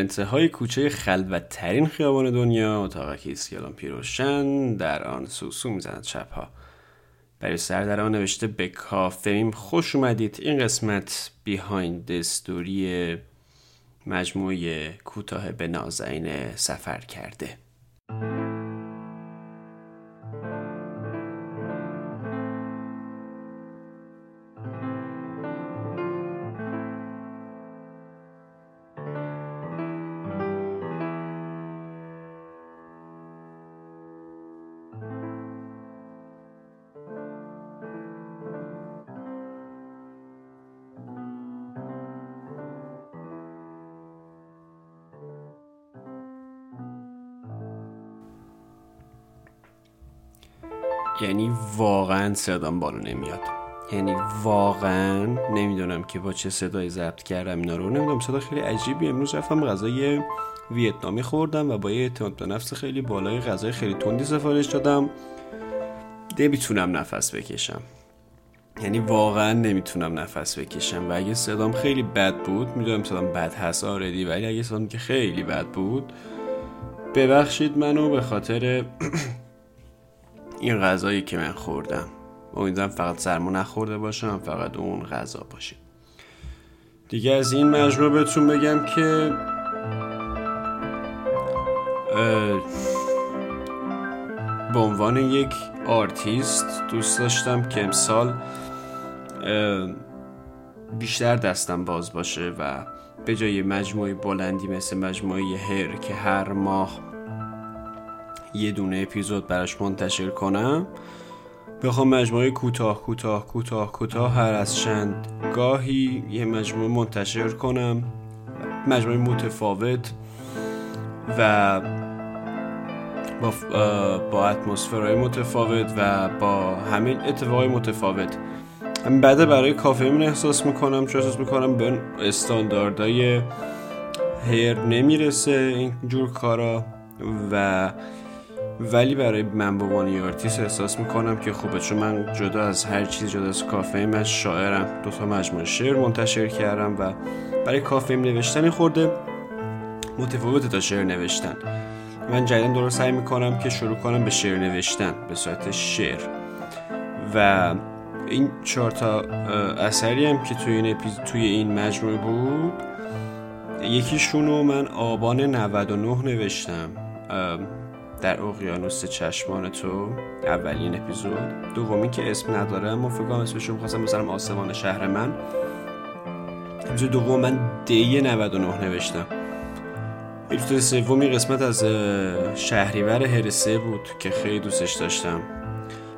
انتهای کوچه خلوت ترین خیابان دنیا اتاق اسکیالان پیروشن در آن سوسو می‌زند شبها. برای سر در آن نوشته به کافیم خوش اومدید این قسمت بیهایند استوری مجموعه کوتاه به نازنین سفر کرده. یعنی واقعا صدام بالا نمیاد. یعنی واقعا نمی‌دونم که با چه صدایی ضبط کردم اینا رو. نمی‌دونم صدا خیلی عجیبی. امروز رفتم غذای ویتنامی خوردم و با یه اعتماد به نفس خیلی بالای غذای خیلی تندی سفارش دادم. نمی‌تونم نفس بکشم. یعنی واقعا نمی‌تونم نفس بکشم. و اگه صدام خیلی بد بود می‌دونم صدام بد هست آردی ولی اگه صدام که خیلی بد بود ببخشید منو به خاطر این غذایی که من خوردم. امیدوارم فقط سرما نخورده باشم فقط اون غذا باشه. دیگه از این مجموعه بهتون بگم که به عنوان یک آرتیست دوست داشتم که امسال بیشتر دستم باز باشه و به جای مجموعه بلندی مثل مجموعه هر که هر ماه یه دونه اپیزود براش منتشر کنم. بخوام مجموعه کوتاه کوتاه کوتاه کوتاه هر از چند گاهی یه مجموعه منتشر کنم. مجموعه متفاوت و با, با اتمسفرهای متفاوت و با همین اتفاقای متفاوت. بعد برای کافه میم احساس می‌کنم چون احساس می‌کنم به استانداردهای هیر نمی‌رسه این جور کارا و ولی برای من به عنوان آرتیست احساس می‌کنم که خوبه چون من جدا از هر چیز جدا از کافه میم شاعرم. دو تا مجموعه شعر منتشر کردم و برای کافه نوشتن خورده متفاوت تا شعر نوشتن. من جدیدا دارم سعی می‌کنم که شروع کنم به شعر نوشتن به صورت شعر. و این چهار تا اثری هم که توی این توی این مجموعه بود یکیشونو من آبان 99 نوشتم. در اقیانوس چشمان تو اولین اپیزود. دومی که اسم نداره اما فکر کنم اسمشو می‌خواستم بذارم آسمان شهر من. اپیزود دوم من دی 99 نوشتم. اپیزود سومی قسمت از شهریور هرسه بود که خیلی دوستش داشتم.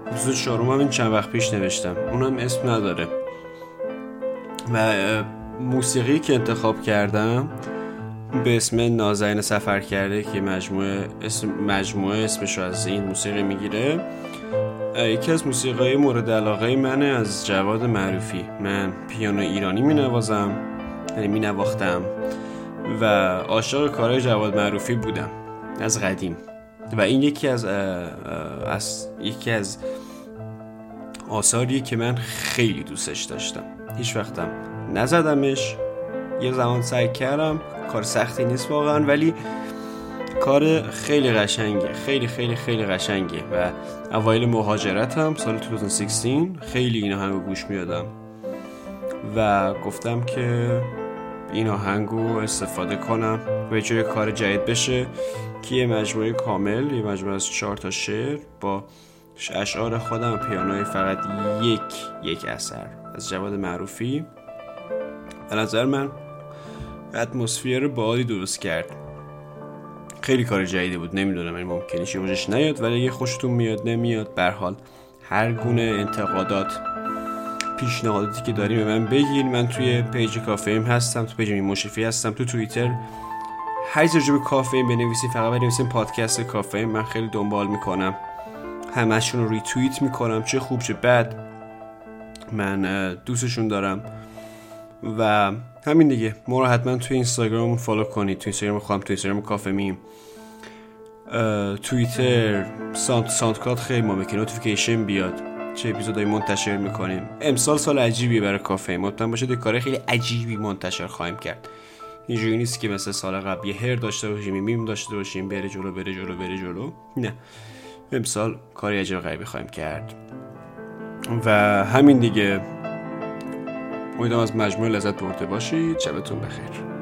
اپیزود چهارم هم این چند وقت پیش نوشتم. اونم اسم نداره. و موسیقی که انتخاب کردم به اسم نازنین سفر کرده که مجموعه اسم مجموعه اسمش از این موسیقی می‌گیره. یکی از موسیقی مورد علاقه منه از جواد معروفی. من پیانو ایرانی می نوازم یعنی می نواختم و عاشق کارهای جواد معروفی بودم از قدیم. و این یکی از, از یکی از آثاریه که من خیلی دوستش داشتم. هیچ وقتم نزدمش. یه زمان سعی کردم. کار سختی نیست واقعا ولی کار خیلی قشنگه. خیلی خیلی خیلی قشنگه. و اوایل مهاجرتم سال 2016 خیلی این آهنگو گوش میادم. و گفتم که این آهنگو استفاده کنم. و یه کار جدید بشه که یه مجموعه کامل یه مجموعه از چهار تا شعر با اشعار خودم پیانوی فقط یک یک اثر. از جواد معروفی. به نظر من اتمسفیر بالی درست کرد. خیلی کار جدیدی بود نمی‌دونم این ممکنه شیوجش نیاد ولی اگه خوشتون میاد نمیاد بر حال هر گونه انتقادات پیشنهاداتی که داریم به من بگیر من توی page کافه هستم تو page مشفی هستم تو توییتر. هر چیزی به کافه میم بنویسید فقط بنویسید پادکست کافه میم خیلی دنبال می‌کنم. همشون رو ریتوییت می‌کنم چه خوب چه بد. من دوستشون دارم و همین دیگه. ما رو حتما توی اینستاگرام follow کنید. توی اینستاگرام خواهم توی اینستاگرام کافه میم. توییتر Sound SoundCloud خیلی ما که notification بیاد. چه اپیزودایی منتشر می‌کنیم. امسال سال عجیبی برای کافه. مطمئن باشید کار خیلی عجیبی منتشر خواهیم کرد. اینجوری نیست که مثل سال قبل یه هر داشته باشیم میم داشته باشیم بره جلو بره جلو بره جلو. نه. امسال کاری عجیب غریبی خواهیم کرد. و همین دیگه. امیدوارم از مجموعه لذت برده باشید. شبتون بخیر.